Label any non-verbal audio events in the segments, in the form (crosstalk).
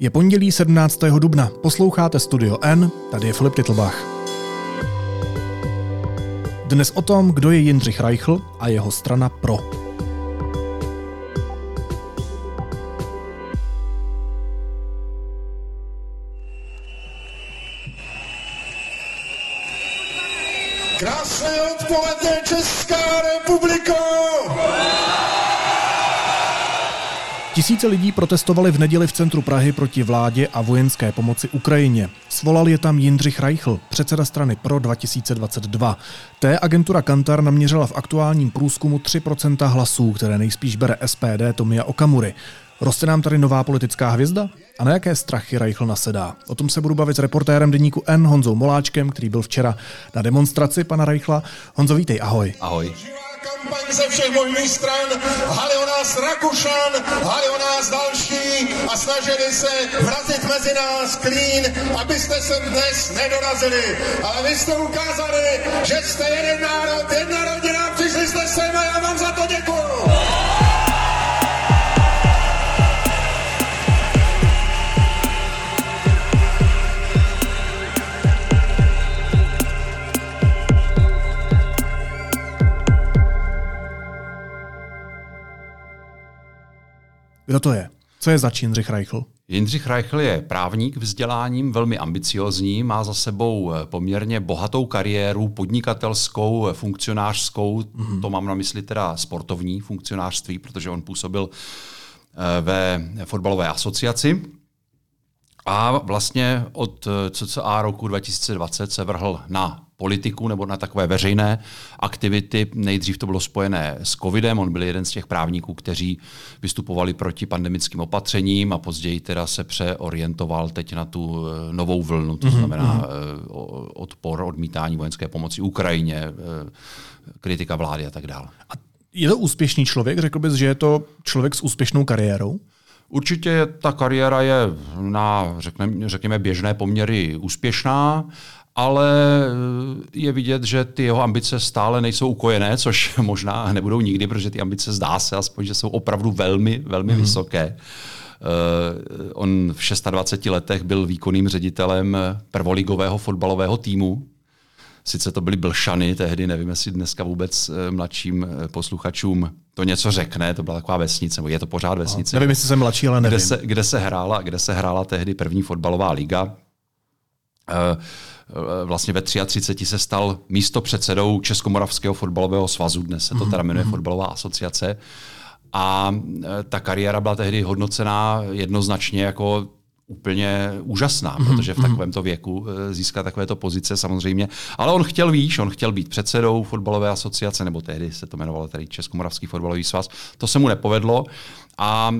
Je pondělí 17. dubna, posloucháte Studio N, tady je Filip Titlbach. Dnes o tom, kdo je Jindřich Reichl a jeho strana PRO. Krásné odpoledne, Česká republiko! Tisíce lidí protestovali v neděli v centru Prahy proti vládě a vojenské pomoci Ukrajině. Svolal je tam Jindřich Reichl, předseda strany PRO 2022. Té agentura Kantar naměřila v aktuálním průzkumu 3% hlasů, které nejspíš bere SPD Tomia Okamury. Roste nám tady nová politická hvězda? A na jaké strachy Reichl nasedá? O tom se budu bavit s reportérem deníku N Honzou Moláčkem, který byl včera na demonstraci pana Reichla. Honzo, vítej, ahoj. Ahoj. Kampaň ze všech možných stran, hali o nás Rakušan, hali o nás další a snažili se vrazit mezi nás klín, abyste se dnes nedorazili. Ale vy jste ukázali, že jste jeden národ, jedna rodina, přišli jste sem a já vám za to děkuju. Kdo to je? Co je zač Jindřich Reichl? Jindřich Reichl je právník vzděláním, velmi ambiciozní, má za sebou eh, poměrně bohatou kariéru, podnikatelskou, eh, funkcionářskou, mm-hmm. to mám na mysli teda sportovní funkcionářství, protože on působil eh, ve fotbalové asociaci. A vlastně od CCA roku 2020 se vrhl na politiku nebo na takové veřejné aktivity. Nejdřív to bylo spojené s covidem, on byl jeden z těch právníků, kteří vystupovali proti pandemickým opatřením a později teda se přeorientoval teď na tu eh, novou vlnu, to mhm, znamená mm-hmm. odpor, odmítání vojenské pomoci Ukrajině, eh, kritika vlády a tak dále. A je to úspěšný člověk? Řekl bys, že je to člověk s úspěšnou kariérou? Určitě ta kariéra je na, řekněme, řekněme běžné poměry úspěšná ale eh, je vidět, že ty jeho ambice stále nejsou ukojené, což (laughs) možná nebudou nikdy, protože ty ambice zdá se aspoň, že jsou opravdu velmi, velmi mm. vysoké. Uh, on v 26 letech byl výkonným ředitelem prvoligového fotbalového týmu. Sice to byly Blšany tehdy, nevím, jestli dneska vůbec eh, mladším posluchačům to něco řekne, to byla taková vesnice, nebo je to pořád vesnice. No, nevím, jestli jsem mladší, ale nevím. Kde se, kde se, hrála, kde se hrála tehdy první fotbalová liga. Uh, Eh, vlastně ve 33 se stal místo předsedou Českomoravského fotbalového svazu, dnes se to teda jmenuje mhm. Fotbalová asociace. A eh, ta kariéra byla tehdy hodnocená jednoznačně jako úplně úžasná, mm-hmm. protože v takovémto věku eh, získat takovéto pozice samozřejmě. Ale on chtěl víš, on chtěl být předsedou fotbalové asociace, nebo tehdy se to jmenovalo tady Českomoravský fotbalový svaz. To se mu nepovedlo a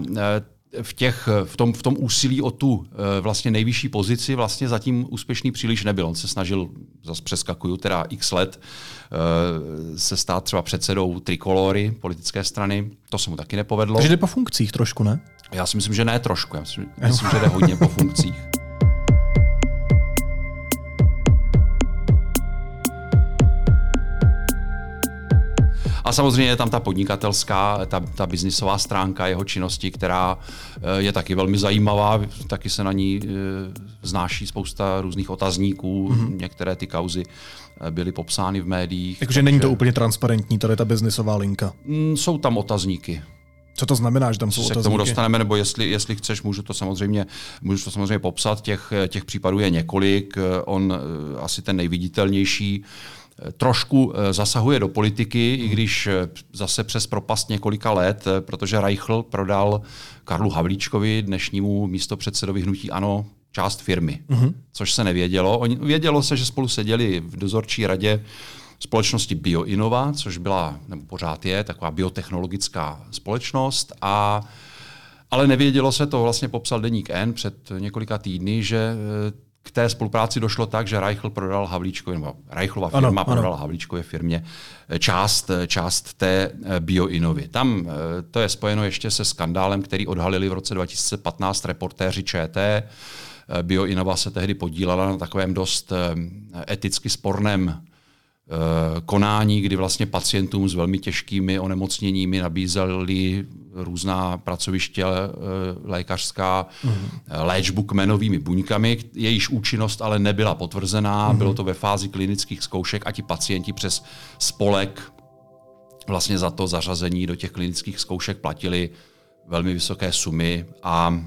v, těch, v, tom, v tom úsilí o tu eh, vlastně nejvyšší pozici vlastně zatím úspěšný příliš nebyl. On se snažil, zase přeskakuju, teda x let eh, se stát třeba předsedou trikolory politické strany. To se mu taky nepovedlo. Takže jde po funkcích trošku, ne? Já si myslím, že ne trošku. Já myslím, myslím (laughs) že jde hodně po funkcích. A samozřejmě je tam ta podnikatelská, ta, ta biznisová stránka jeho činnosti, která eh, je taky velmi zajímavá, taky se na ní eh, znáší spousta různých otazníků, mm-hmm. některé ty kauzy eh, byly popsány v médiích. Takže, není to úplně transparentní, tady ta biznisová linka. Mm, jsou tam otazníky. Co to znamená, že tam jsou se otazníky? k tomu dostaneme, nebo jestli, jestli chceš, můžu to samozřejmě, můžu to samozřejmě popsat. Těch, těch případů je několik. On asi ten nejviditelnější trošku eh, zasahuje do politiky, i když eh, zase přes propast několika let, eh, protože Reichl prodal Karlu Havlíčkovi, dnešnímu místopředsedovi hnutí ANO, část firmy, uh-huh. což se nevědělo. Oni, vědělo se, že spolu seděli v dozorčí radě společnosti Bioinova, což byla, nebo pořád je, taková biotechnologická společnost a ale nevědělo se to, vlastně popsal Deník N před několika týdny, že k té spolupráci došlo tak, že Reichl prodal Havlíčkovi, nebo Reichlova firma ano, prodala ano. Havlíčkově firmě eh, část, eh, část té eh, bioinovy. Tam to je spojeno ještě se skandálem, který odhalili v roce 2015 reportéři ČT. Bioinova se tehdy podílela na takovém dost eticky sporném konání, kdy vlastně pacientům s velmi těžkými onemocněními nabízeli různá pracoviště lékařská mm. léčbu kmenovými buňkami, jejíž účinnost ale nebyla potvrzená, mm. bylo to ve fázi klinických zkoušek a ti pacienti přes spolek vlastně za to zařazení do těch klinických zkoušek platili velmi vysoké sumy a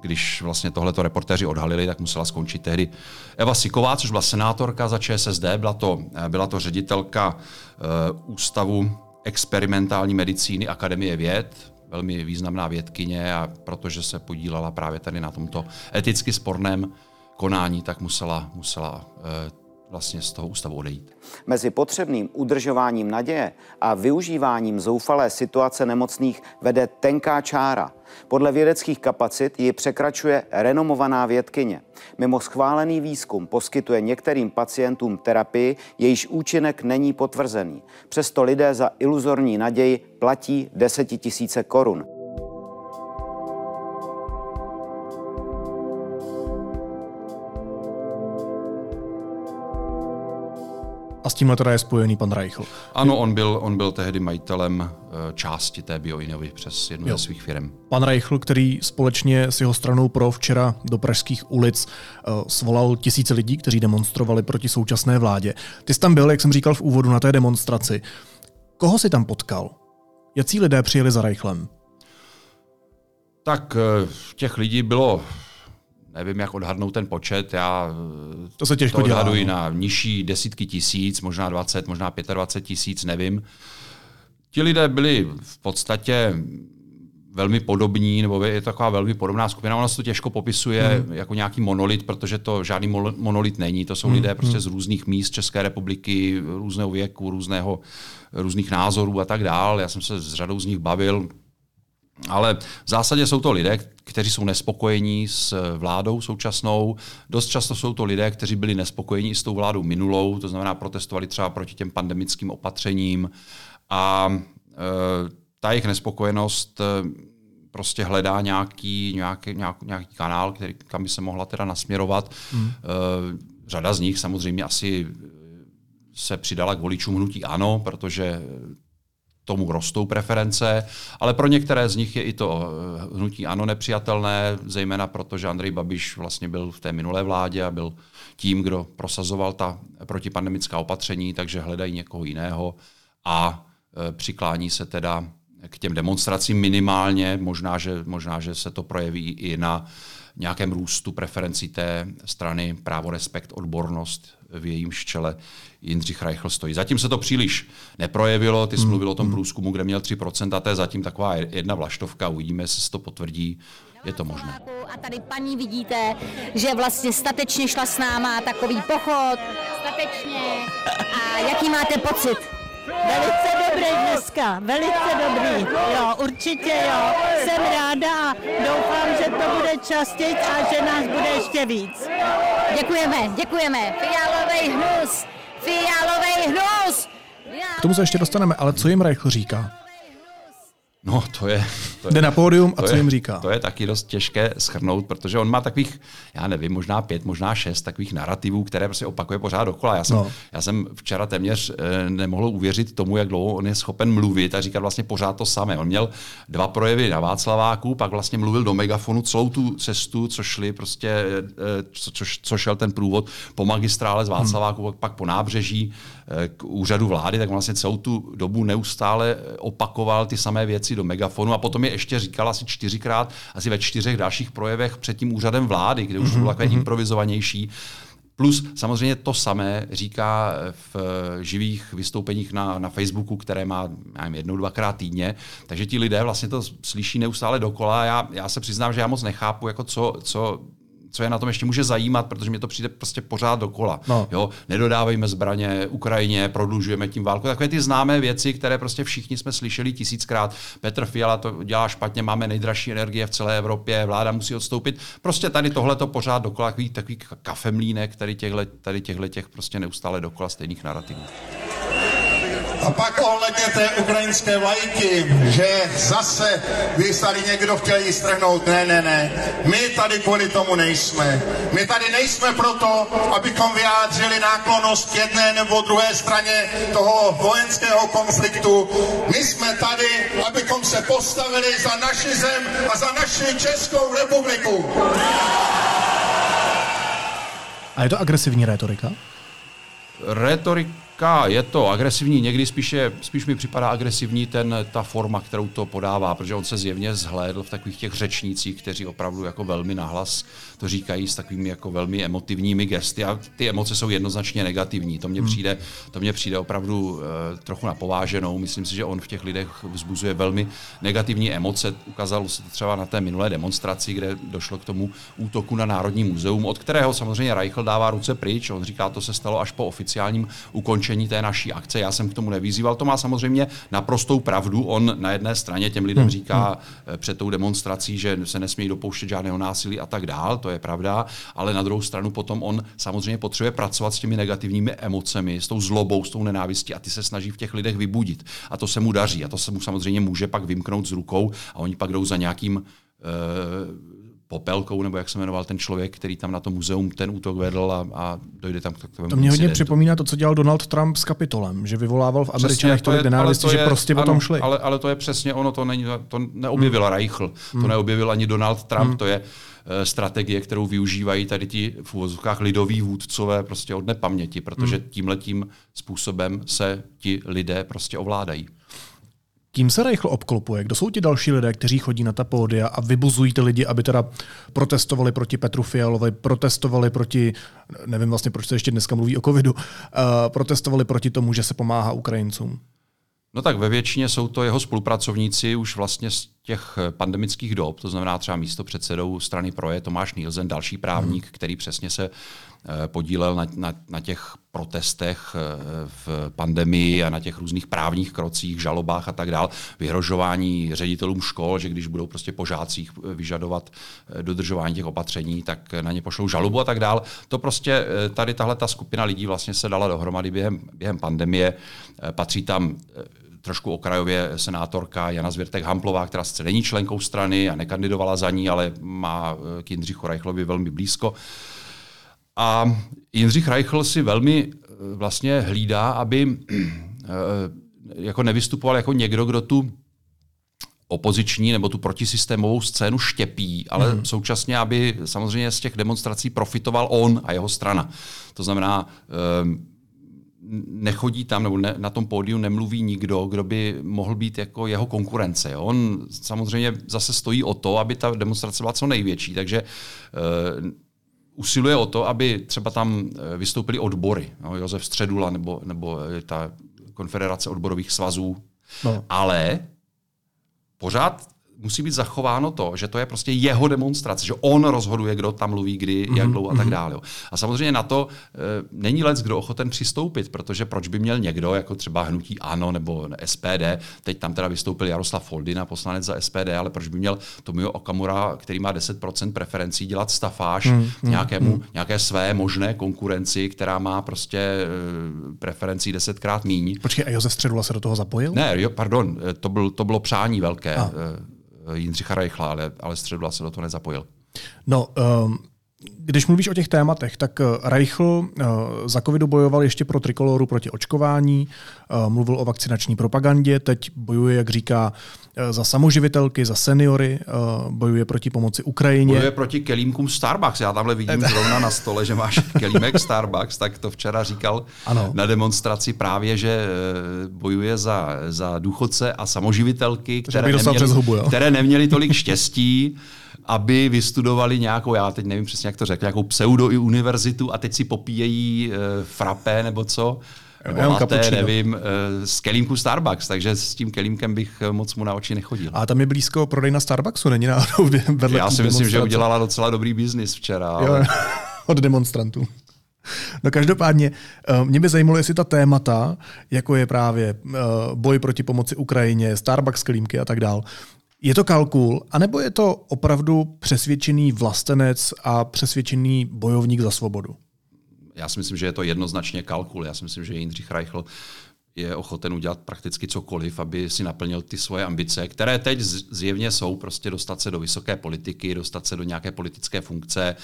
když vlastně tohleto reportéři odhalili, tak musela skončit tehdy Eva Siková, což byla senátorka za ČSSD, byla to, byla to ředitelka uh, Ústavu experimentální medicíny Akademie věd, velmi významná vědkyně a protože se podílela právě tady na tomto eticky sporném konání, tak musela, musela uh, vlastně z toho ústavu odejít. Mezi potřebným udržováním naděje a využíváním zoufalé situace nemocných vede tenká čára. Podle vědeckých kapacit ji překračuje renomovaná vědkyně. Mimo schválený výzkum poskytuje některým pacientům terapii, jejíž účinek není potvrzený. Přesto lidé za iluzorní naději platí desetitisíce korun. A s tímhle teda je spojený pan Reichl. Ano, on byl, on byl tehdy majitelem eh, části té Bioinovy přes jednu jo. ze svých firm. Pan Reichl, který společně s jeho stranou pro včera do pražských ulic uh, svolal tisíce lidí, kteří demonstrovali proti současné vládě. Ty jsi tam byl, jak jsem říkal v úvodu, na té demonstraci. Koho si tam potkal? Jací lidé přijeli za Reichlem? Tak eh, těch lidí bylo nevím, jak odhadnout ten počet. Já to se těžko to odhaduji dělá, no. na nižší desítky tisíc, možná 20, možná 25 tisíc, nevím. Ti lidé byli v podstatě velmi podobní, nebo je to taková velmi podobná skupina. Ona se to těžko popisuje hmm. jako nějaký monolit, protože to žádný monolit není. To jsou hmm. lidé prostě hmm. z různých míst České republiky, různého věku, různého, různých názorů a tak dále. Já jsem se s řadou z nich bavil. Ale v zásadě jsou to lidé, kteří jsou nespokojení s vládou současnou. Dost často jsou to lidé, kteří byli nespokojení s tou vládou minulou, to znamená protestovali třeba proti těm pandemickým opatřením. A e, ta jejich nespokojenost e, prostě hledá nějaký, nějaký, nějaký, nějaký kanál, který, kam by se mohla teda nasměrovat. Hmm. E, řada z nich samozřejmě asi se přidala k voličům hnutí ano, protože tomu rostou preference, ale pro některé z nich je i to eh, hnutí ano nepřijatelné, zejména proto, že Andrej Babiš vlastně byl v té minulé vládě a byl tím, kdo prosazoval ta protipandemická opatření, takže hledají někoho jiného a eh, přiklání se teda k těm demonstracím minimálně, možná že, možná, že se to projeví i na nějakém růstu preferencí té strany právo, respekt, odbornost v jejím čele Jindřich Reichl stojí. Zatím se to příliš neprojevilo, ty jsi hmm. mluvil o tom hmm. průzkumu, kde měl 3%, a to je zatím taková jedna vlaštovka, uvidíme, jestli se to potvrdí, je to možné. A tady paní vidíte, že vlastně statečně šla s náma takový pochod, statečně. A jaký máte pocit? Velice dobrý dneska, velice dobrý. Jo, určitě jo. Jsem ráda a doufám, že to bude častěji a že nás bude ještě víc. Děkujeme, děkujeme. Fialový hnus, fialový hnus. K tomu se ještě dostaneme, ale co jim Reichl říká? No, to je... To je Jde na pódium a co je, jim říká? To je taky dost těžké schrnout, protože on má takových, já nevím, možná pět, možná šest takových narrativů, které prostě opakuje pořád dokola. Já jsem, no. já jsem včera téměř e, nemohl uvěřit tomu, jak dlouho on je schopen mluvit a říkat vlastně pořád to samé. On měl dva projevy na Václaváku, pak vlastně mluvil do megafonu celou tu cestu, co šli prostě, co, co, co šel ten průvod po magistrále z Václaváku, hmm. pak po nábřeží k úřadu vlády, tak vlastně celou tu dobu neustále opakoval ty samé věci věci do megafonu a potom je ještě říkal asi čtyřikrát, asi ve čtyřech dalších projevech před tím úřadem vlády, kde už mm-hmm. bylo takové mhm. improvizovanější. Plus samozřejmě to samé říká v živých vystoupeních na, na Facebooku, které má nevím, jednou, dvakrát týdně. Takže ti lidé vlastně to slyší neustále dokola. Já, já se přiznám, že já moc nechápu, jako co, co co je na tom ještě může zajímat, protože mi to přijde prostě pořád dokola. No. Jo, nedodávejme zbraně Ukrajině, prodlužujeme tím válku. Takové ty známé věci, které prostě všichni jsme slyšeli tisíckrát. Petr Fiala to dělá špatně, máme nejdražší energie v celé Evropě, vláda musí odstoupit. Prostě tady tohle to pořád dokola, takový, takový kafemlínek, tady těchhle, tady těchhle těch prostě neustále dokola stejných narrativů. A pak ohledně té ukrajinské vlajky, že zase by tady někdo chtěl jí strhnout. Ne, ne, ne. My tady kvůli tomu nejsme. My tady nejsme proto, abychom vyjádřili náklonost k jedné nebo druhé straně toho vojenského konfliktu. My jsme tady, abychom se postavili za naši zem a za naši Českou republiku. A je to agresivní rétorika? Retorika je to agresivní, někdy spíše, spíš mi připadá agresivní ten, ta forma, kterou to podává, protože on se zjevně zhlédl v takových těch řečnících, kteří opravdu jako velmi nahlas to říkají s takovými jako velmi emotivními gesty a ty emoce jsou jednoznačně negativní. To mně přijde, to mně přijde opravdu uh, trochu napováženou. Myslím si, že on v těch lidech vzbuzuje velmi negativní emoce. Ukázalo se to třeba na té minulé demonstraci, kde došlo k tomu útoku na Národní muzeum, od kterého samozřejmě Reichl dává ruce pryč. On říká, to se stalo až po oficiálním ukončení té naší akce. Já jsem k tomu nevyzýval. To má samozřejmě naprostou pravdu. On na jedné straně těm lidem říká eh, před tou demonstrací, že se nesmí dopouštět žádného násilí a tak dál. To je pravda, ale na druhou stranu potom on samozřejmě potřebuje pracovat s těmi negativními emocemi, s tou zlobou, s tou nenávistí a ty se snaží v těch lidech vybudit. A to se mu daří a to se mu samozřejmě může pak vymknout z rukou a oni pak jdou za nějakým eh, popelkou, nebo jak se jmenoval ten člověk, který tam na to muzeum ten útok vedl a, a dojde tam k takovému To mě hodně incidentu. připomíná to, co dělal Donald Trump s Kapitolem, že vyvolával v Američanech tolik nenávisti, to že prostě o ano, tom šli. Ale, ale to je přesně ono, to, není, to neobjevil hmm. Reichl, to neobjevil ani Donald Trump, hmm. to je eh, strategie, kterou využívají tady ti v úvozovkách lidoví vůdcové prostě od nepaměti, protože hmm. tímhletím způsobem se ti lidé prostě ovládají. Kým se Reichl obklopuje? Kdo jsou ti další lidé, kteří chodí na ta pódia a vybuzují ty lidi, aby teda protestovali proti Petru Fialovi, protestovali proti, nevím vlastně, proč se ještě dneska mluví o covidu, uh, protestovali proti tomu, že se pomáhá Ukrajincům. No tak ve většině jsou to jeho spolupracovníci už vlastně z těch pandemických dob, to znamená třeba místo předsedou strany Proje Tomáš Nielsen, další právník, hmm. který přesně se podílel na, na, na těch protestech eh, v pandemii a na těch různých právních krocích, žalobách a tak dál, vyhrožování ředitelům škol, že když budou prostě po žácích vyžadovat dodržování těch opatření, tak na ně pošlou žalobu a tak dál. To prostě tady tahle ta skupina lidí vlastně se dala dohromady během, během pandemie. Patří tam trošku okrajově senátorka Jana Zvěrtek Hamplová, která sice není členkou strany a nekandidovala za ní, ale má k Jindřichu Reichlovi velmi blízko. A Jindřich Reichl si velmi vlastně hlídá, aby jako nevystupoval jako někdo, kdo tu opoziční nebo tu protisystémovou scénu štěpí, ale mm. současně, aby samozřejmě z těch demonstrací profitoval on a jeho strana. To znamená, nechodí tam, nebo ne, na tom pódiu nemluví nikdo, kdo by mohl být jako jeho konkurence. Jo? On samozřejmě zase stojí o to, aby ta demonstrace byla co největší, takže usiluje o to, aby třeba tam vystoupili odbory, no, Josef Středula nebo, nebo ta konfederace odborových svazů, no. ale pořád musí být zachováno to, že to je prostě jeho demonstrace, že on rozhoduje, kdo tam mluví, kdy, mm-hmm. jak dlouho a tak dále. Jo. A samozřejmě na to e, není lec, kdo ochoten přistoupit, protože proč by měl někdo, jako třeba hnutí ANO nebo SPD, teď tam teda vystoupil Jaroslav Foldina, poslanec za SPD, ale proč by měl Tomio Okamura, který má 10% preferencí, dělat stafáž mm-hmm. nějakému, nějaké své možné konkurenci, která má prostě e, preferencí desetkrát míň. Počkej, a Josef Středula se do toho zapojil? Ne, jo, pardon, to, byl, to bylo přání velké. A. Jindřicha Reichla, ale, ale Středula se do toho nezapojil. No, um, když mluvíš o těch tématech, tak Reichl uh, za covidu bojoval ještě pro trikoloru proti očkování, uh, mluvil o vakcinační propagandě, teď bojuje, jak říká, za samoživitelky, za seniory, bojuje proti pomoci Ukrajině. Bojuje proti kelímkům Starbucks. Já tamhle vidím zrovna na stole, že máš (laughs) kelímek Starbucks, tak to včera říkal ano. na demonstraci právě, že bojuje za, za důchodce a samoživitelky, které neměli, hubu, které neměli tolik štěstí aby vystudovali nějakou, já teď nevím přesně, jak to řekl, nějakou pseudo univerzitu a teď si popíjejí e, frappé nebo co, nebo latte, nevím, e, z kelímku Starbucks, takže s tím kelímkem bych moc mu na oči nechodil. A tam je blízko prodejna Starbucksu, není náhodou (laughs) vedle Já si myslím, že udělala docela dobrý biznis včera. Ale... Jo, (laughs) od demonstrantů. No každopádně, mě by zajímalo, jestli ta témata, jako je právě boj proti pomoci Ukrajině, Starbucks klímky a tak dál, je to kalkul, anebo je to opravdu přesvědčený vlastenec a přesvědčený bojovník za svobodu? Já si myslím, že je to jednoznačně kalkul. Já si myslím, že Jindřich Reichl je ochoten udělat prakticky cokoliv, aby si naplnil ty svoje ambice, které teď zjevně jsou prostě dostat se do vysoké politiky, dostat se do nějaké politické funkce,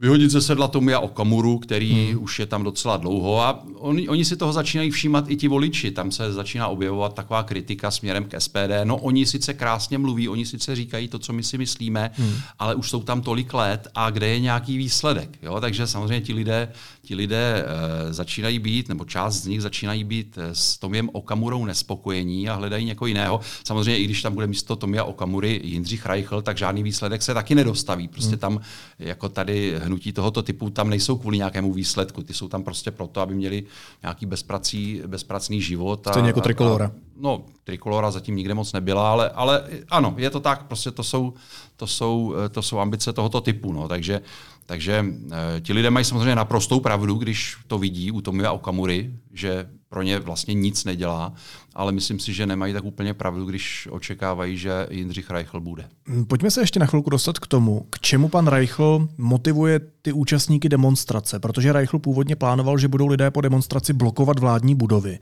vyhodit ze sedla Tomia Okamuru, který hmm. už je tam docela dlouho a oni, oni si toho začínají všímat i ti voliči. Tam se začíná objevovat taková kritika směrem k SPD. No oni sice krásně mluví, oni sice říkají to, co my si myslíme, hmm. ale už jsou tam tolik let a kde je nějaký výsledek. Jo? Takže samozřejmě ti lidé, ti lidé e, začínají být, nebo část z nich začínají být eh, s Tomiem Okamurou nespokojení a hledají někoho jiného. Samozřejmě i když tam bude místo Tomia Okamury Jindřich Reichl, tak žádný výsledek se taky nedostaví. Prostě hmm. tam jako tady hnutí tohoto typu tam nejsou kvůli nějakému výsledku. Ty jsou tam prostě proto, aby měli nějaký bezprací, bezpracný život. A, Stejně jako trikolora. A, no, trikolora zatím nikde moc nebyla, ale, ale ano, je to tak, prostě to jsou, to jsou, to jsou ambice tohoto typu. No, takže takže e, ti lidé mají samozřejmě naprostou pravdu, když to vidí u Tomia Okamury, že pro ně vlastně nic nedělá, ale myslím si, že nemají tak úplně pravdu, když očekávají, že Jindřich Reichl bude. Hm, pojďme se ještě na chvilku dostat k tomu, k čemu pan Reichl motivuje ty účastníky demonstrace, protože Reichl původně plánoval, že budou lidé po demonstraci blokovat vládní budovy,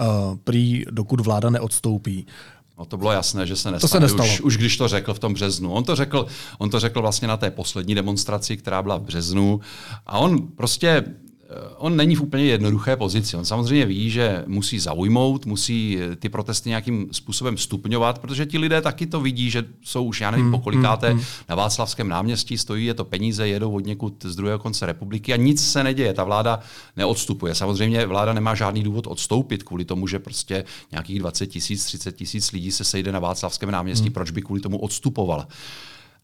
uh, prý dokud vláda neodstoupí. No to bylo jasné, že se nestane. To se nestalo. Už, už když to řekl v tom březnu. On to řekl, on to řekl vlastně na té poslední demonstraci, která byla v březnu. A on prostě on není v úplně jednoduché pozici. On samozřejmě ví, že musí zaujmout, musí eh, ty protesty nějakým způsobem stupňovat, protože ti lidé taky to vidí, že jsou už, já nevím, hmm, pokolikáté hmm, hmm. na Václavském náměstí, stojí je to peníze, jedou od někud z druhého konce republiky a nic se neděje. Ta vláda neodstupuje. Samozřejmě vláda nemá žádný důvod odstoupit kvůli tomu, že prostě nějakých 20 tisíc, 30 tisíc lidí se sejde na Václavském náměstí, hmm. proč by kvůli tomu odstupovala.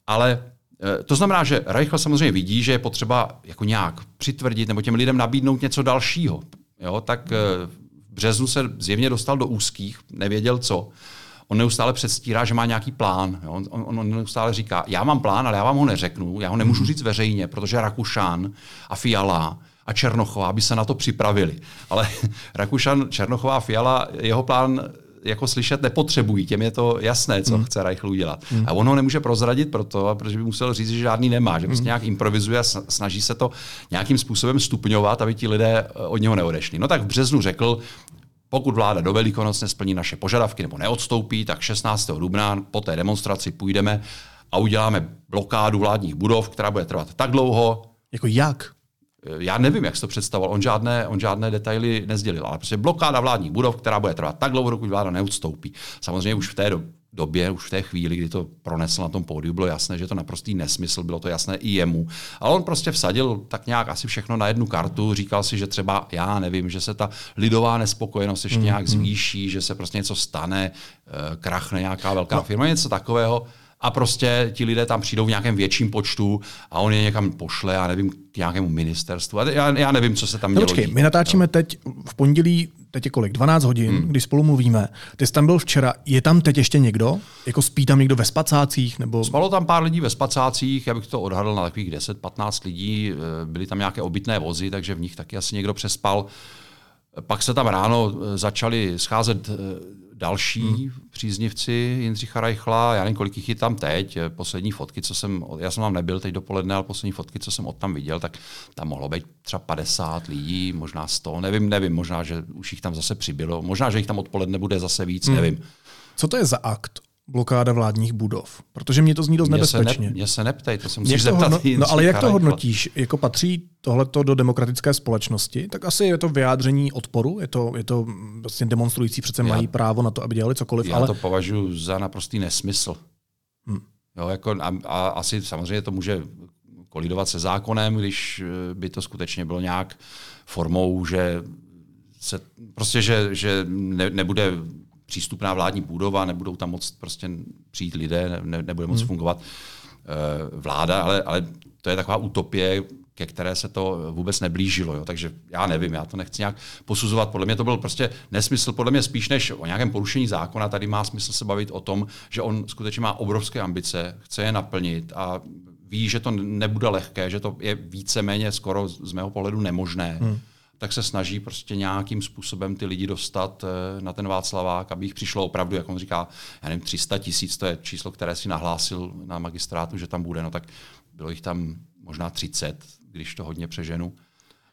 Ale Eh, to znamená, že Reichl samozřejmě vidí, že je potřeba jako nějak přitvrdit nebo těm lidem nabídnout něco dalšího. Jo, tak eh, v březnu se zjevně dostal do úzkých, nevěděl co. On neustále předstírá, že má nějaký plán. Jo. On, on, on neustále říká, já mám plán, ale já vám ho neřeknu, já ho nemůžu mhm. říct veřejně, protože Rakušan a Fiala a Černochová by se na to připravili. Ale (laughs) Rakušan, Černochová a Fiala, jeho plán jako slyšet nepotřebují, těm je to jasné, co hmm. chce Reichl udělat. Hmm. A on ho nemůže prozradit proto, protože by musel říct, že žádný nemá, že prostě hmm. nějak improvizuje a snaží se to nějakým způsobem stupňovat, aby ti lidé eh, od něho neodešli. No tak v březnu řekl, pokud vláda do Velikonoc nesplní naše požadavky nebo neodstoupí, tak 16. dubna po té demonstraci půjdeme a uděláme blokádu vládních budov, která bude trvat tak dlouho. Jako jak? Eh, já nevím, jak se to představoval, on žádné, on žádné detaily nezdělil, ale prostě blokáda vládních budov, která bude trvat tak dlouho, dokud vláda neodstoupí. Samozřejmě už v té době, už v té chvíli, kdy to pronesl na tom pódiu, bylo jasné, že to naprostý nesmysl, bylo to jasné i jemu. Ale on prostě vsadil tak nějak asi všechno na jednu kartu, říkal si, že třeba, já nevím, že se ta lidová nespokojenost ještě mm, nějak mm. zvýší, že se prostě něco stane, eh, krachne nějaká velká no. firma, něco takového a prostě ti lidé tam přijdou v nějakém větším počtu a on je někam pošle, já nevím, k nějakému ministerstvu. A já, já nevím, co se tam dělo. Počkej, my natáčíme no. teď v pondělí, teď je kolik, 12 hodin, hmm. kdy spolu mluvíme. Ty jsi tam byl včera, je tam teď ještě někdo? Jako spí tam někdo ve spacácích? Nebo... Spalo tam pár lidí ve spacácích, já bych to odhadl na takových 10-15 lidí, eh, byly tam nějaké obytné vozy, takže v nich taky asi někdo přespal. Pak se tam ráno eh, začali scházet eh, další hmm. příznivci Jindřicha Reichla, já nevím, kolik jich je tam teď, poslední fotky, co jsem, já jsem tam nebyl teď dopoledne, ale poslední fotky, co jsem od tam viděl, tak tam mohlo být třeba 50 lidí, možná 100, nevím, nevím, možná, že už jich tam zase přibylo, možná, že jich tam odpoledne bude zase víc, hmm. nevím. Co to je za akt? Blokáda vládních budov? Protože mě to zní dost mě nebezpečně. Se ne, mě se neptej, to se musíš zeptat. Hodno, no ale jak to hodnotíš? Jako patří tohleto do demokratické společnosti? Tak asi je to vyjádření odporu, je to, je to vlastně demonstrující přece já, mají právo na to, aby dělali cokoliv. Já ale... to považuji za naprostý nesmysl. Hmm. Jo, jako, a, a asi samozřejmě to může kolidovat se zákonem, když eh, by to skutečně bylo nějak formou, že se, prostě, že, že ne, nebude přístupná vládní budova, nebudou tam moc prostě přijít lidé, ne, nebude moc hmm. fungovat uh, vláda, ale, ale to je taková utopie, ke které se to vůbec neblížilo. Jo. Takže já nevím, já to nechci nějak posuzovat. Podle mě to byl prostě nesmysl, podle mě spíš než o nějakém porušení zákona. Tady má smysl se bavit o tom, že on skutečně má obrovské ambice, chce je naplnit a ví, že to nebude lehké, že to je víceméně skoro z mého pohledu nemožné. Hmm tak se snaží prostě nějakým způsobem ty lidi dostat eh, na ten Václavák, aby jich přišlo opravdu, jak on říká, já nevím, 300 tisíc, to je číslo, které si nahlásil na magistrátu, že tam bude, no tak bylo jich tam možná 30, když to hodně přeženu.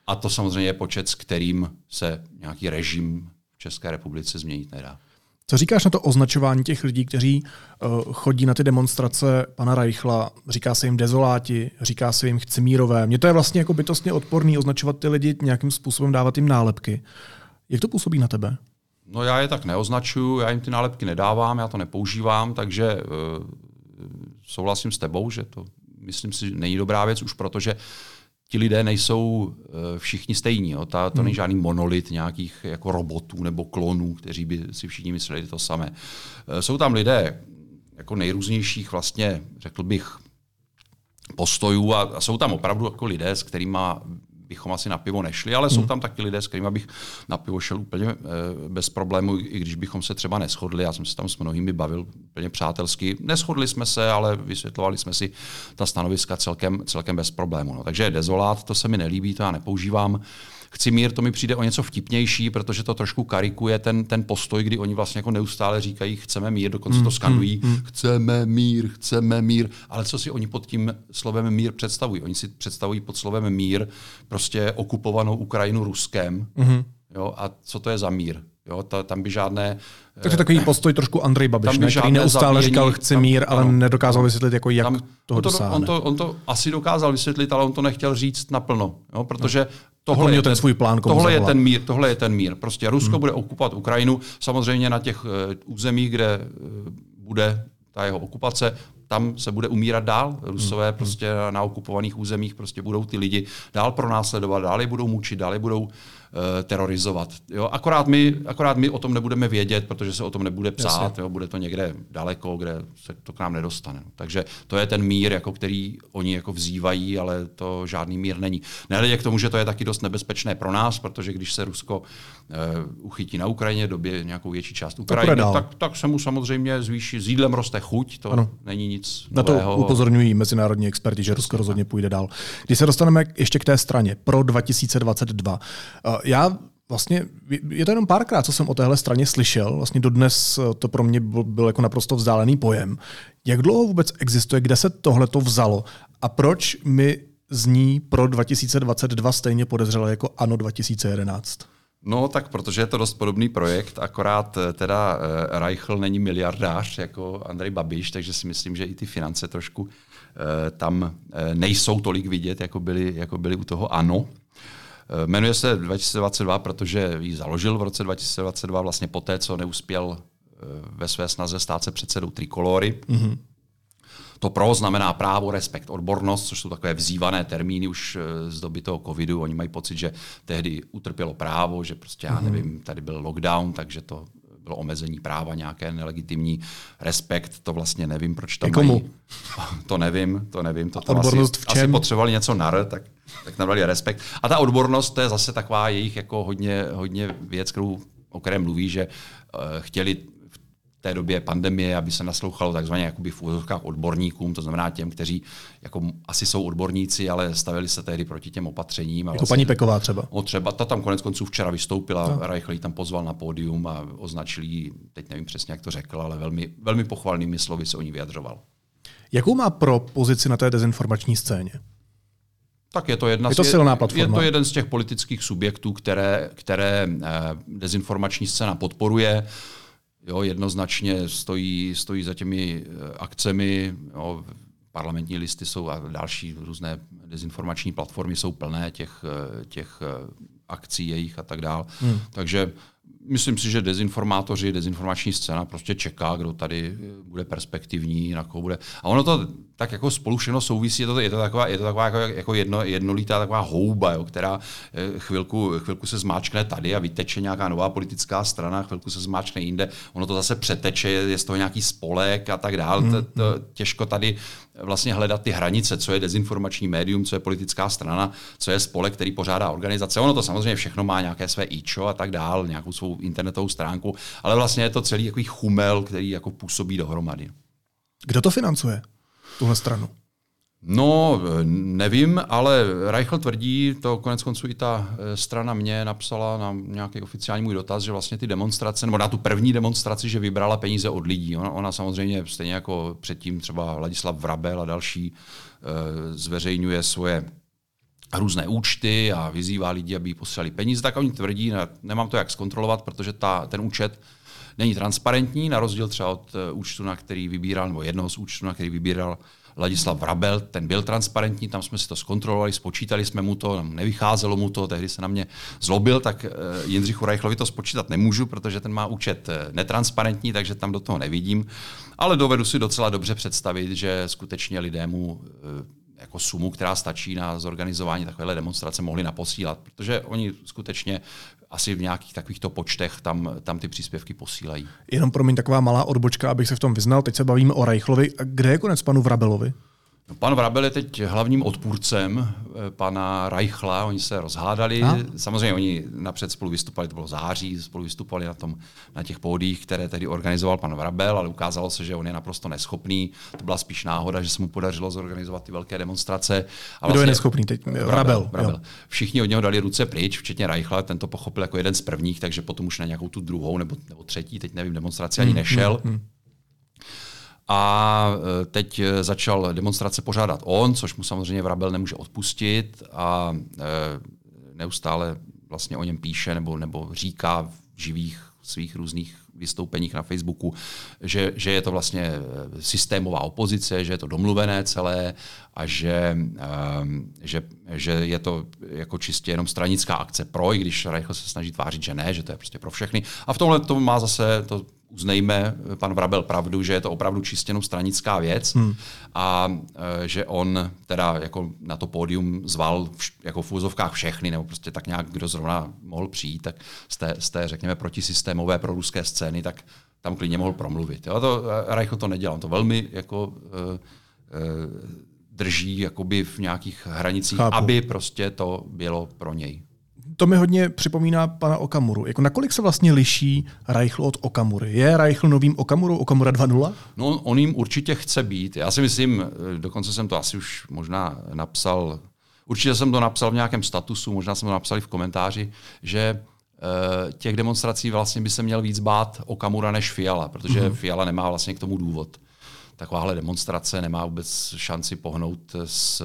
A to samozřejmě je počet, s kterým se nějaký režim v České republice změnit nedá. Co říkáš na to označování těch lidí, kteří uh, chodí na ty demonstrace pana Reichla? Říká se jim dezoláti, říká se jim chcimírové. Mně to je vlastně jako bytostně odporný označovat ty lidi nějakým způsobem, dávat jim nálepky. Jak to působí na tebe? No já je tak neoznačuju, já jim ty nálepky nedávám, já to nepoužívám, takže uh, souhlasím s tebou, že to myslím si není dobrá věc, už protože ti lidé nejsou uh, všichni stejní. Jo. Ta, to hmm. není žádný monolit nějakých jako robotů nebo klonů, kteří by si všichni mysleli to samé. Uh, jsou tam lidé jako nejrůznějších vlastně, řekl bych, postojů a, a jsou tam opravdu jako lidé, s kterými bychom asi na pivo nešli, ale hmm. jsou tam taky lidé, s kterými bych na pivo šel úplně e, bez problému, i když bychom se třeba neschodli. Já jsem se tam s mnohými bavil úplně přátelsky. Neschodli jsme se, ale vysvětlovali jsme si ta stanoviska celkem, celkem bez problému. No, takže dezolát, to se mi nelíbí, to já nepoužívám. Chci mír, to mi přijde o něco vtipnější, protože to trošku karikuje ten, ten postoj, kdy oni vlastně jako neustále říkají, chceme mír, dokonce to hmm, skanují, mm, mm. chceme mír, chceme mír. Ale co si oni pod tím slovem mír představují? Oni si představují pod slovem mír prostě okupovanou Ukrajinu Ruskem. Mm. Jo, a co to je za mír? Jo, ta, tam by žádné... Takže takový postoj trošku Andrej Babiš, ne, který neustále zabíjení, říkal, chci tam, mír, ale ano, nedokázal vysvětlit, jako jak tam, toho on to, dosáhne. On to, on to asi dokázal vysvětlit, ale on to nechtěl říct naplno, jo, protože no. tohle, je ten, svůj plán, tohle je ten mír, tohle je ten mír. Prostě Rusko hmm. bude okupovat Ukrajinu, samozřejmě na těch uh, územích, kde uh, bude ta jeho okupace, tam se bude umírat dál. Rusové hmm. prostě na okupovaných územích prostě budou ty lidi dál pronásledovat, dál je budou mučit, dál je budou Eh, terorizovat. Jo? Akorát, my, akorát my o tom nebudeme vědět, protože se o tom nebude psát, jo? bude to někde daleko, kde se to k nám nedostane. Takže to je ten mír, jako který oni jako vzývají, ale to žádný mír není. Nehledě k tomu, že to je taky dost nebezpečné pro nás, protože když se Rusko uh, uchytí na Ukrajině, době nějakou větší část Ukrajiny, tak, tak se mu samozřejmě zvýší, s jídlem roste chuť, to ano. není nic Na to nového. upozorňují mezinárodní experti, že Rusko rozhodně půjde dál. Když se dostaneme ještě k té straně pro 2022, já vlastně, je to jenom párkrát, co jsem o téhle straně slyšel, vlastně dodnes to pro mě byl, jako naprosto vzdálený pojem. Jak dlouho vůbec existuje, kde se tohle to vzalo a proč mi zní pro 2022 stejně podezřele jako ANO 2011? No tak protože je to dost podobný projekt, akorát eh, teda uh, Reichl není miliardář jako Andrej Babiš, takže si myslím, že i ty finance trošku uh, tam nejsou tolik vidět, jako byly, jako byly u toho ANO. Eh, jmenuje se 2022, protože ji založil v roce 2022, vlastně poté, co neuspěl eh, ve své snaze stát se předsedou Trikolory. Mm-hmm. To pro znamená právo, respekt, odbornost, což jsou takové vzývané termíny už eh, z doby toho covidu. Oni mají pocit, že tehdy utrpělo právo, že prostě, já mhm. nevím, tady byl lockdown, takže to bylo omezení práva, nějaké nelegitimní respekt, to vlastně nevím, proč tam Komu? mají. (laughs) To nevím, to nevím. To tam odbornost asi, v čem? asi potřebovali něco nar, tak, tak nabrali respekt. A ta odbornost, to je zase taková jejich jako hodně, hodně věc, kterou, o které mluví, že uh, chtěli té době pandemie, aby se naslouchalo takzvaně jakoby v úzovkách odborníkům, to znamená těm, kteří jako asi jsou odborníci, ale stavili se tehdy proti těm opatřením. A jako vlastně, paní Peková třeba. O třeba, ta tam konec konců včera vystoupila, no. Reichl tam pozval na pódium a označil ji, teď nevím přesně, jak to řekl, ale velmi, velmi pochvalnými slovy se o ní vyjadřoval. Jakou má pro pozici na té dezinformační scéně? Tak je to jedna je to silná platforma. Je to jeden z těch politických subjektů, které, které eh, dezinformační scéna podporuje. Jo, jednoznačně stojí, stojí za těmi eh, akcemi. Jo, parlamentní listy jsou a další různé dezinformační platformy jsou plné těch, eh, těch eh, akcí jejich a tak dále. Hmm. Takže myslím si, že dezinformátoři, dezinformační scéna prostě čeká, kdo tady bude perspektivní, na koho bude. A ono to tak jako spolu všechno souvisí, je to, je to taková, je to taková jako, jako jedno, jednolitá taková houba, jo, která eh, chvilku, chvilku se zmáčkne tady a vyteče nějaká nová politická strana, chvilku se zmáčkne jinde, ono to zase přeteče, je z toho nějaký spolek a tak dále. Hmm. To, to, těžko tady vlastně hledat ty hranice, co je dezinformační médium, co je politická strana, co je spolek, který pořádá organizace. Ono to samozřejmě všechno má nějaké své ičo a tak dál, nějakou svou internetovou stránku, ale vlastně je to celý takový chumel, který jako působí dohromady. Kdo to financuje, tuhle stranu? No, nevím, ale Reichl tvrdí, to konec konců i ta eh, strana mě napsala na nějaký oficiální můj dotaz, že vlastně ty demonstrace, nebo na tu první demonstraci, že vybrala peníze od lidí. Ona, ona samozřejmě stejně jako předtím třeba Ladislav Vrabel a další eh, zveřejňuje svoje různé účty a vyzývá lidi, aby jí posílali peníze, tak oni tvrdí, ne, nemám to jak zkontrolovat, protože ta, ten účet není transparentní, na rozdíl třeba od uh, účtu, na který vybíral, nebo jednoho z účtů, na který vybíral Ladislav Vrabel, ten byl transparentní, tam jsme si to zkontrolovali, spočítali jsme mu to, nevycházelo mu to, tehdy se na mě zlobil, tak uh, Jindřichu Rajchlovi to spočítat nemůžu, protože ten má účet uh, netransparentní, takže tam do toho nevidím, ale dovedu si docela dobře představit, že skutečně lidé mu jako sumu, která stačí na zorganizování takovéhle demonstrace, mohli naposílat, protože oni skutečně asi v nějakých takovýchto počtech tam, tam ty příspěvky posílají. Jenom pro mě taková malá odbočka, abych se v tom vyznal. Teď se bavíme o Reichlovi. Kde je konec panu Vrabelovi? No, pan Vrabel je teď hlavním odpůrcem eh, pana Reichla, oni se rozhádali. A? Samozřejmě oni napřed spolu vystupovali, to bylo září, spolu vystupovali na, tom, na těch pódích, které tedy organizoval pan Vrabel, ale ukázalo se, že on je naprosto neschopný. To byla spíš náhoda, že se mu podařilo zorganizovat ty velké demonstrace. A vlastně, Kdo je vlastně neschopný teď? Vrabel. Vrabel. Všichni od něho dali ruce pryč, včetně Reichla, ten to pochopil jako jeden z prvních, takže potom už na nějakou tu druhou nebo, nebo třetí, teď nevím, demonstraci ani hmm, nešel. Hmm, hmm. A e, teď e, začal demonstrace pořádat on, což mu samozřejmě Vrabel nemůže odpustit a e, neustále vlastně o něm píše nebo, nebo říká v živých svých různých vystoupeních na Facebooku, že, že je to vlastně systémová opozice, že je to domluvené celé a že, že, že je to jako čistě jenom stranická akce pro, i když Reichl se snaží tvářit, že ne, že to je prostě pro všechny. A v tomhle to má zase to uznejme, pan Vrabel pravdu, že je to opravdu čistěnou stranická věc hmm. a e, že on teda jako na to pódium zval vš, jako v úzovkách všechny, nebo prostě tak nějak, kdo zrovna mohl přijít, tak z té, z té řekněme, protisystémové pro ruské scény, tak tam klidně mohl promluvit. Jo? To, e, Reichl to nedělal, on to velmi jako e, e, drží jakoby v nějakých hranicích, Chápu. aby prostě to bylo pro něj to mi hodně připomíná pana Okamuru. Jako nakolik se vlastně liší Reichl od Okamury? Je Reichl novým Okamurou, Okamura 2.0? No, on jim určitě chce být. Já si myslím, dokonce jsem to asi už možná napsal, určitě jsem to napsal v nějakém statusu, možná jsem to napsal i v komentáři, že uh, těch demonstrací vlastně by se měl víc bát Okamura než Fiala, protože mm-hmm. Fiala nemá vlastně k tomu důvod. Takováhle demonstrace nemá vůbec šanci pohnout s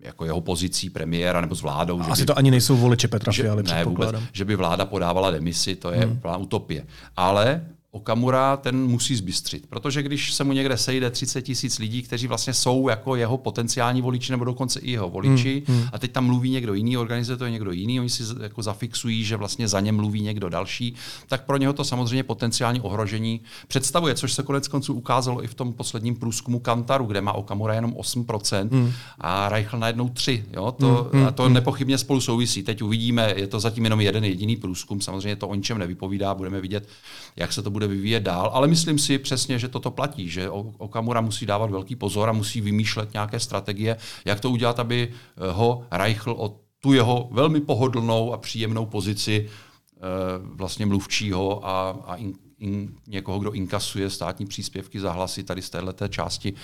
jako jeho pozicí premiéra nebo s vládou. Asi by, to ani nejsou voliči Petra Fialy, ne, vůbec, že by vláda podávala demisi, to je hmm. utopie. Ale Okamura ten musí zbystřit, protože když se mu někde sejde 30 tisíc lidí, kteří vlastně jsou jako jeho potenciální voliči nebo dokonce i jeho voliči hmm, hmm. a teď tam mluví někdo jiný, organizuje to někdo jiný, oni si jako zafixují, že vlastně za ně mluví někdo další, tak pro něho to samozřejmě potenciální ohrožení představuje, což se konec konců ukázalo i v tom posledním průzkumu Kantaru, kde má Okamura jenom 8% hmm. a Reichl najednou 3. Jo? To, hmm, a to hmm. nepochybně spolu souvisí. Teď uvidíme, je to zatím jenom jeden jediný průzkum, samozřejmě to o ničem nevypovídá, budeme vidět, jak se to bude vyvíjet dál, ale myslím si přesně, že toto platí, že Okamura musí dávat velký pozor a musí vymýšlet nějaké strategie, jak to udělat, aby eh, ho Reichl o tu jeho velmi pohodlnou a příjemnou pozici eh, vlastně mluvčího a, a in, in, někoho, kdo inkasuje státní příspěvky za hlasy tady z této části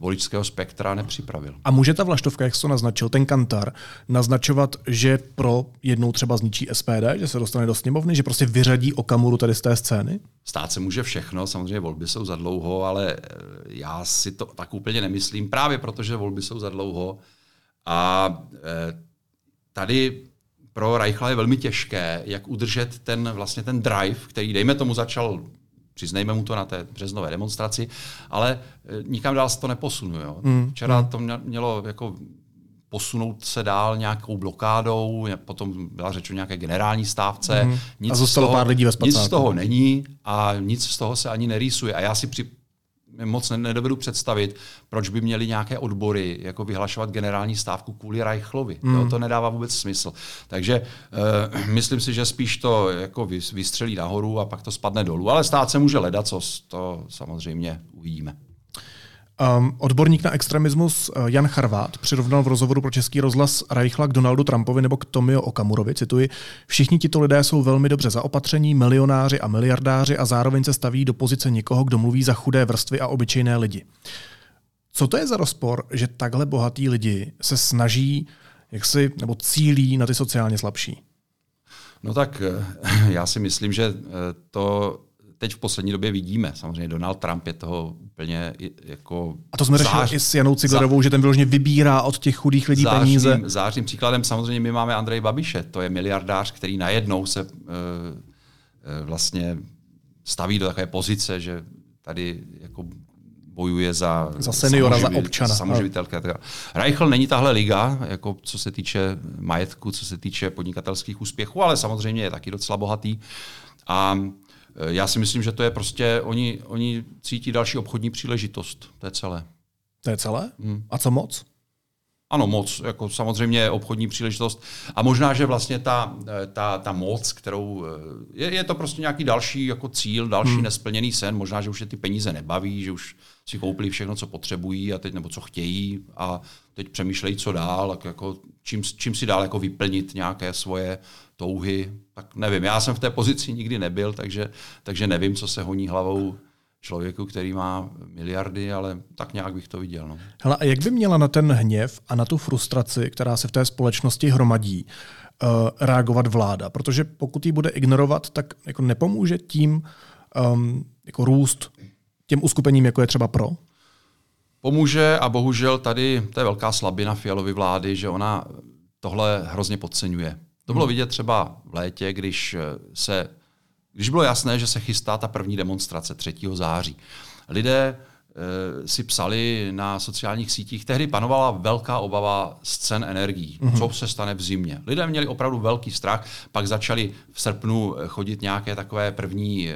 voličského spektra nepřipravil. A může ta vlaštovka, jak jsi to naznačil, ten kantar, naznačovat, že pro jednou třeba zničí SPD, že se dostane do sněmovny, že prostě vyřadí Okamuru tady z té scény? Stát se může všechno, samozřejmě volby jsou za dlouho, ale eh, já si to tak úplně nemyslím, právě protože volby jsou za dlouho. A eh, tady pro Reichla je velmi těžké, jak udržet ten vlastně ten drive, který dejme tomu začal přiznejme mu to na té březnové demonstraci, ale e, nikam dál se to neposunuje. Mm, Včera mm. to mělo jako posunout se dál nějakou blokádou, potom byla řeč o nějaké generální stávce. Mm. Nic a zůstalo toho, pár lidí ve spacáku. Nic z toho není a nic z toho se ani nerýsuje. A já si při, moc nedovedu představit, proč by měli nějaké odbory jako vyhlašovat generální stávku kvůli Reichlovi. Mm. Jo, to nedává vůbec smysl. Takže uh, myslím si, že spíš to jako vystřelí nahoru a pak to spadne dolů. Ale stát se může ledat, co to samozřejmě uvidíme. Um, odborník na extremismus uh, Jan Charvát přirovnal v rozhovoru pro Český rozhlas Reichla k Donaldu Trumpovi nebo k Tomio Okamurovi, cituji, všichni tito lidé jsou velmi dobře zaopatření, milionáři a miliardáři a zároveň se staví do pozice někoho, kdo mluví za chudé vrstvy a obyčejné lidi. Co to je za rozpor, že takhle bohatí lidi se snaží, jak si, nebo cílí na ty sociálně slabší? No tak eh, (laughs) já si myslím, že eh, to teď v poslední době vidíme. Samozřejmě Donald Trump je toho úplně jako... A to jsme řešili i s Janou Ciglerovou, že ten vyloženě vybírá od těch chudých lidí zářným, peníze. Zářným příkladem samozřejmě my máme Andrej Babiše. To je miliardář, který najednou se uh, vlastně staví do takové pozice, že tady jako bojuje za, za seniora, za občana. Samoživitelka. Reichl není tahle liga, jako co se týče majetku, co se týče podnikatelských úspěchů, ale samozřejmě je taky docela bohatý. A e, já si myslím, že to je prostě, oni, oni cítí další obchodní příležitost. To je celé. To je celé? Hmm. A co moc? Ano, moc, jako samozřejmě obchodní příležitost. A možná, že vlastně ta, ta, ta moc, kterou je, je to prostě nějaký další jako cíl, další hmm. nesplněný sen. Možná, že už je ty peníze nebaví, že už si koupili všechno, co potřebují a teď nebo co chtějí a teď přemýšlejí, co dál, jako čím, čím si dál jako vyplnit nějaké svoje touhy. Tak nevím, já jsem v té pozici nikdy nebyl, takže, takže nevím, co se honí hlavou člověku, který má miliardy, ale tak nějak bych to viděl. No. Hele, a jak by měla na ten hněv a na tu frustraci, která se v té společnosti hromadí, uh, reagovat vláda? Protože pokud ji bude ignorovat, tak jako nepomůže tím um, jako růst těm uskupením, jako je třeba pro? Pomůže a bohužel tady, to je velká slabina Fialovy vlády, že ona tohle hrozně podceňuje. To bylo hmm. vidět třeba v létě, když se když bylo jasné, že se chystá ta první demonstrace 3. září, lidé si psali na sociálních sítích, tehdy panovala velká obava z cen energií. Mm-hmm. Co se stane v zimě? Lidé měli opravdu velký strach, pak začali v srpnu chodit nějaké takové první e,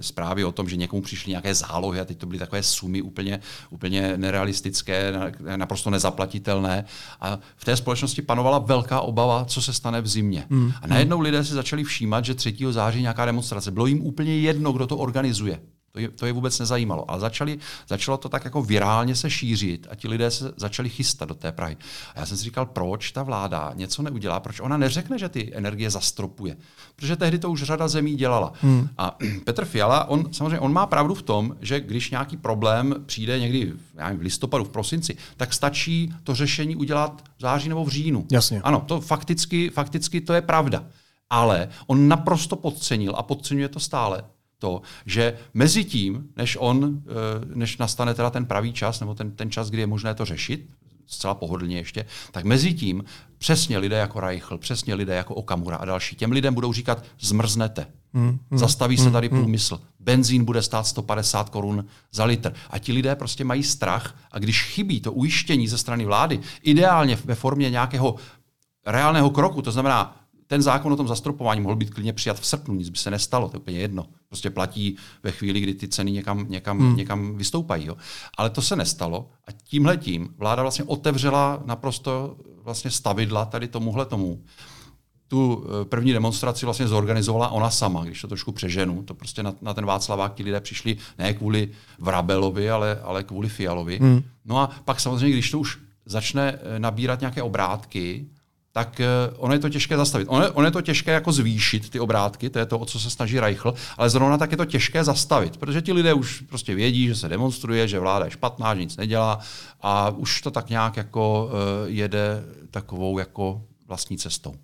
zprávy o tom, že někomu přišly nějaké zálohy a teď to byly takové sumy úplně, úplně nerealistické, naprosto nezaplatitelné. A v té společnosti panovala velká obava, co se stane v zimě. Mm-hmm. A najednou lidé si začali všímat, že 3. září nějaká demonstrace. Bylo jim úplně jedno, kdo to organizuje. To je, to je vůbec nezajímalo. Ale začali, začalo to tak jako virálně se šířit a ti lidé se začali chystat do té Prahy. A já jsem si říkal, proč ta vláda něco neudělá, proč ona neřekne, že ty energie zastropuje. Protože tehdy to už řada zemí dělala. Hmm. A (clears throat) Petr Fiala, on samozřejmě on má pravdu v tom, že když nějaký problém přijde někdy já nevím, v listopadu, v prosinci, tak stačí to řešení udělat v září nebo v říjnu. Jasně. Ano, to fakticky, fakticky to je pravda. Ale on naprosto podcenil a podceňuje to stále to, že mezi tím, než on, eh, než nastane teda ten pravý čas, nebo ten, ten čas, kdy je možné to řešit, zcela pohodlně ještě, tak mezi tím přesně lidé jako Reichl, přesně lidé jako Okamura a další, těm lidem budou říkat, zmrznete. Hmm, hmm, Zastaví hmm, se tady hmm. průmysl. Benzín bude stát 150 korun za litr. A ti lidé prostě mají strach a když chybí to ujištění ze strany vlády, ideálně ve formě nějakého reálného kroku, to znamená ten zákon o tom zastropování mohl být klidně přijat v srpnu, nic by se nestalo, to je úplně jedno. Prostě platí ve chvíli, kdy ty ceny někam, někam, hmm. někam vystoupají. Jo. Ale to se nestalo a tímhle tím vláda vlastně otevřela naprosto vlastně stavidla tady tomuhle tomu. Tu eh, první demonstraci vlastně zorganizovala ona sama, když to trošku přeženu. To prostě na, na ten Václavák ti lidé přišli ne kvůli Vrabelovi, ale, ale kvůli Fialovi. Hmm. No a pak samozřejmě, když to už začne eh, nabírat nějaké obrátky, tak eh, ono je to těžké zastavit. Ono, ono je to těžké jako zvýšit ty obrátky, to je to, o co se snaží Reichl, ale zrovna tak je to těžké zastavit, protože ti lidé už prostě vědí, že se demonstruje, že vláda je špatná, že nic nedělá a už to tak nějak jako uh, jede takovou jako vlastní cestou.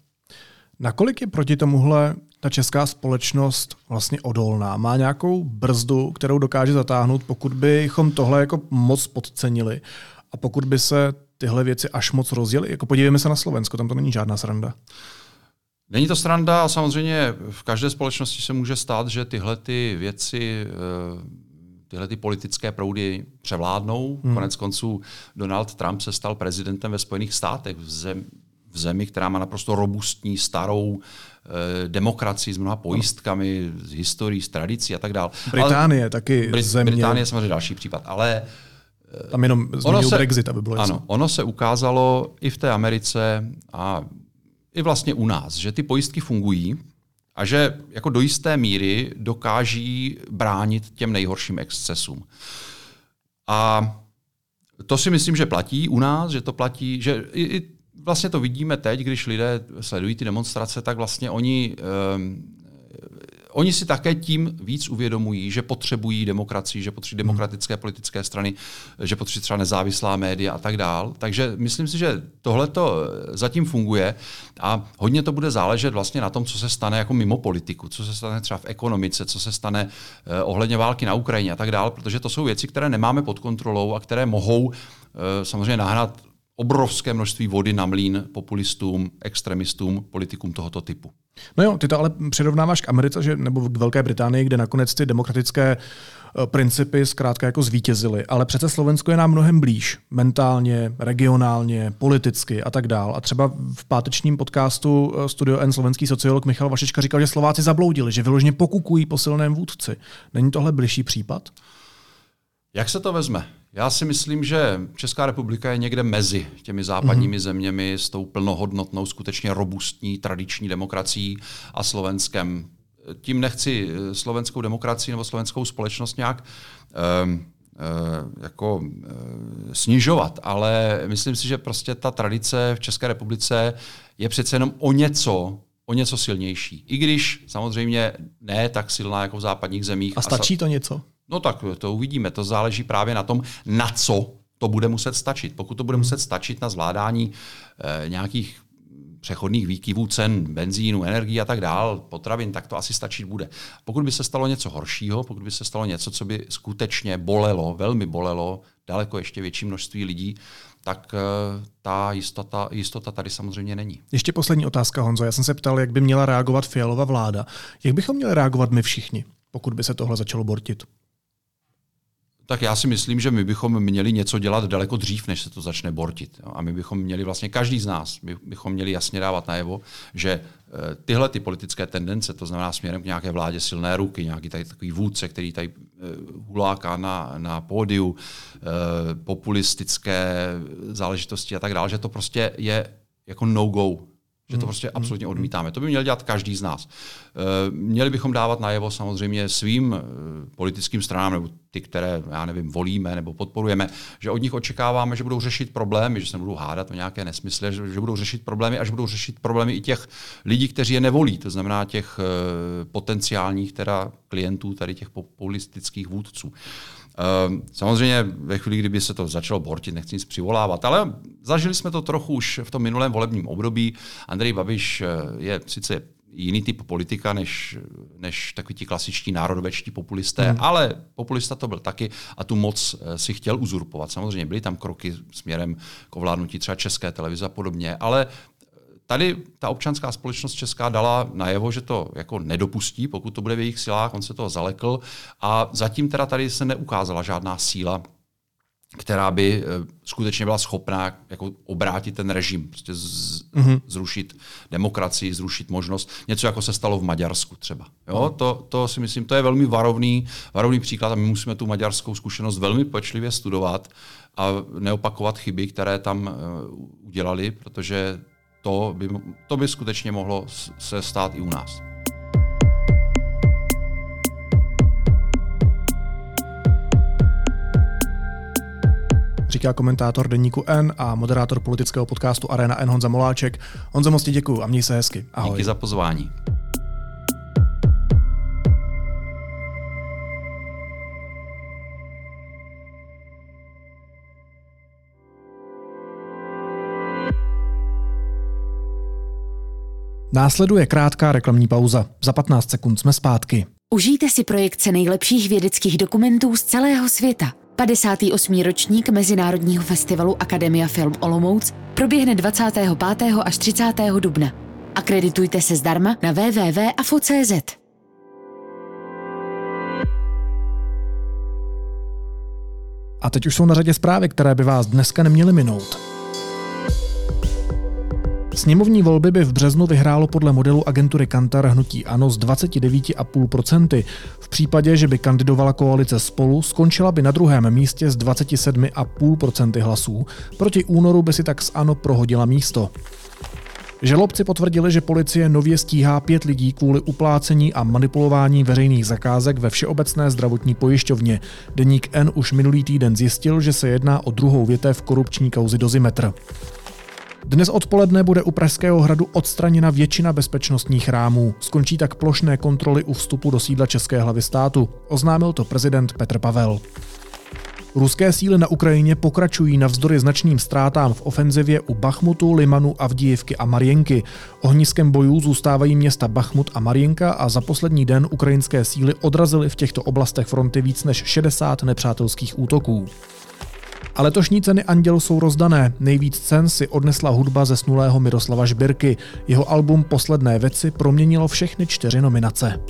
Nakolik je proti tomuhle ta česká společnost vlastně odolná? Má nějakou brzdu, kterou dokáže zatáhnout, pokud bychom tohle jako moc podcenili a pokud by se tyhle věci až moc rozjeli? Jako podívejme se na Slovensko, tam to není žádná sranda. Není to sranda a samozřejmě v každé společnosti se může stát, že tyhle ty věci, eh, tyhle ty politické proudy převládnou. Hmm. Konec konců Donald Trump se stal prezidentem ve Spojených státech, v, zem, v zemi, která má naprosto robustní, starou eh, demokracii s mnoha pojistkami, s historií, s tradicí a tak dále. Británie Ale, taky Brit- země. Británie je samozřejmě další případ. Ale tam jenom ono se, Brexit, aby bylo Ano, ono se ukázalo i v té Americe a i vlastně u nás, že ty pojistky fungují a že jako do jisté míry dokáží bránit těm nejhorším excesům. A to si myslím, že platí u nás, že to platí, že i, i vlastně to vidíme teď, když lidé sledují ty demonstrace, tak vlastně oni, um, oni si také tím víc uvědomují, že potřebují demokracii, že potřebují demokratické politické strany, že potřebují třeba nezávislá média a tak dál. Takže myslím si, že tohle to zatím funguje a hodně to bude záležet vlastně na tom, co se stane jako mimo politiku, co se stane třeba v ekonomice, co se stane eh, ohledně války na Ukrajině a tak dál, protože to jsou věci, které nemáme pod kontrolou a které mohou eh, samozřejmě nahrát obrovské množství vody na mlín populistům, extremistům, politikům tohoto typu. No jo, ty to ale přirovnáváš k Americe, že, nebo k Velké Británii, kde nakonec ty demokratické eh, principy zkrátka jako zvítězily. Ale přece Slovensko je nám mnohem blíž. Mentálně, regionálně, politicky a tak dál. A třeba v pátečním podcastu eh, Studio N slovenský sociolog Michal Vašička říkal, že Slováci zabloudili, že vyloženě pokukují po silném vůdci. Není tohle bližší případ? Jak se to vezme? Já si myslím, že Česká republika je někde mezi těmi západními mm-hmm. zeměmi s tou plnohodnotnou, skutečně robustní tradiční demokracií a Slovenskem. Tím nechci eh, slovenskou demokracii nebo slovenskou společnost nějak um, jako uh, snižovat, ale myslím si, že prostě ta tradice v České republice je přece jenom o něco o něco silnější. I když samozřejmě ne tak silná jako v západních zemích. A stačí to něco? No tak to uvidíme. To záleží právě na tom, na co to bude muset stačit. Pokud to bude muset stačit na zvládání eh, nějakých přechodných výkyvů cen benzínu, energii a tak dál, potravin, tak to asi stačit bude. Pokud by se stalo něco horšího, pokud by se stalo něco, co by skutečně bolelo, velmi bolelo, daleko ještě větší množství lidí, tak eh, ta jistota, jistota tady samozřejmě není. Ještě poslední otázka, Honzo. Já jsem se ptal, jak by měla reagovat Fialová vláda. Jak bychom měli reagovat my všichni, pokud by se tohle začalo bortit? Tak já si myslím, že my bychom měli něco dělat daleko dřív, než se to začne bortit. A my bychom měli vlastně, každý z nás, my bychom měli jasně dávat najevo, že eh, tyhle ty politické tendence, to znamená směrem k nějaké vládě silné ruky, nějaký tady takový vůdce, který tady eh, huláká na, na pódiu, eh, populistické záležitosti a tak dále, že to prostě je jako no-go že to hmm. prostě absolutně hmm. odmítáme. To by měl dělat každý z nás. Eh, měli bychom dávat najevo samozřejmě svým eh, politickým stranám, nebo ty, které, já nevím, volíme nebo podporujeme, že od nich očekáváme, že budou řešit problémy, že se nebudou hádat o nějaké nesmysly, že, budou řešit problémy a že budou řešit problémy i těch lidí, kteří je nevolí, to znamená těch eh, potenciálních teda klientů, tady těch populistických vůdců. Samozřejmě ve chvíli, kdyby se to začalo bortit, nechci nic přivolávat, ale zažili jsme to trochu už v tom minulém volebním období. Andrej Babiš eh, je sice jiný typ politika než, než takový ti klasičtí národovečtí populisté, hmm. ale populista to byl taky a tu moc eh, si chtěl uzurpovat. Samozřejmě byly tam kroky směrem k ovládnutí třeba české televize a podobně, ale Tady ta občanská společnost česká dala najevo, že to jako nedopustí, pokud to bude v jejich silách, on se toho zalekl a zatím teda tady se neukázala žádná síla, která by eh, skutečně byla schopná jako obrátit ten režim, prostě z, mm-hmm. zrušit demokracii, zrušit možnost. Něco jako se stalo v Maďarsku třeba. Jo? Mm. To, to si myslím, to je velmi varovný, varovný příklad a my musíme tu maďarskou zkušenost velmi pečlivě studovat a neopakovat chyby, které tam uh, udělali, protože to by, to by skutečně mohlo se stát i u nás. Říká komentátor Deníku N a moderátor politického podcastu Arena N Honza Moláček. Honza, moc ti děkuju a měj se hezky. Ahoj. Díky za pozvání. Následuje krátká reklamní pauza. Za 15 sekund jsme zpátky. Užijte si projekce nejlepších vědeckých dokumentů z celého světa. 58. ročník Mezinárodního festivalu Akademia Film Olomouc proběhne 25. až 30. dubna. Akreditujte se zdarma na www.afo.cz. A teď už jsou na řadě zprávy, které by vás dneska neměly minout. Sněmovní volby by v březnu vyhrálo podle modelu agentury Kantar hnutí ANO z 29,5%. V případě, že by kandidovala koalice spolu, skončila by na druhém místě s 27,5% hlasů. Proti únoru by si tak z ANO prohodila místo. Žalobci potvrdili, že policie nově stíhá pět lidí kvůli uplácení a manipulování veřejných zakázek ve Všeobecné zdravotní pojišťovně. Deník N už minulý týden zjistil, že se jedná o druhou větev korupční kauzy Dozimetr. Dnes odpoledne bude u Pražského hradu odstraněna většina bezpečnostních rámů. Skončí tak plošné kontroly u vstupu do sídla České hlavy státu. Oznámil to prezident Petr Pavel. Ruské síly na Ukrajině pokračují navzdory značným ztrátám v ofenzivě u Bachmutu, Limanu, Avdijivky a Marienky. Ohniskem bojů zůstávají města Bachmut a Marienka a za poslední den ukrajinské síly odrazily v těchto oblastech fronty víc než 60 nepřátelských útoků. A letošní ceny Anděl jsou rozdané. Nejvíc cen si odnesla hudba ze snulého Miroslava Žbirky. Jeho album Posledné věci proměnilo všechny čtyři nominace.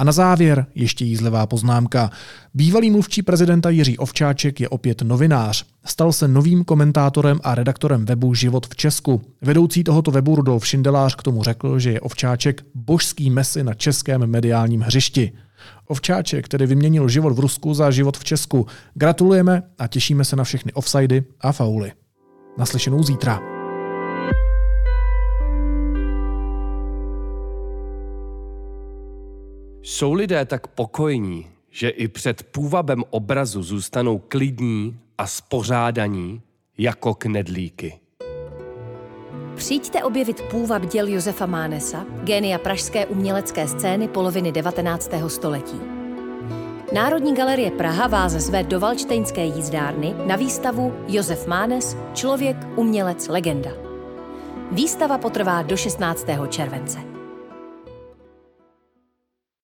A na závěr ještě jízlivá poznámka. Bývalý mluvčí prezidenta Jiří Ovčáček je opět novinář. Stal se novým komentátorem a redaktorem webu Život v Česku. Vedoucí tohoto webu Rudolf Šindelář k tomu řekl, že je Ovčáček božský mesy na českém mediálním hřišti. Ovčáček tedy vyměnil život v Rusku za život v Česku. Gratulujeme a těšíme se na všechny offsidy a fauly. Naslyšenou zítra. Jsou lidé tak pokojní, že i před půvabem obrazu zůstanou klidní a spořádaní jako knedlíky. Přijďte objevit půvab děl Josefa Mánesa, génia pražské umělecké scény poloviny 19. století. Národní galerie Praha vás zve do Valčtejnské jízdárny na výstavu Josef Mánes – Člověk, umělec, legenda. Výstava potrvá do 16. července.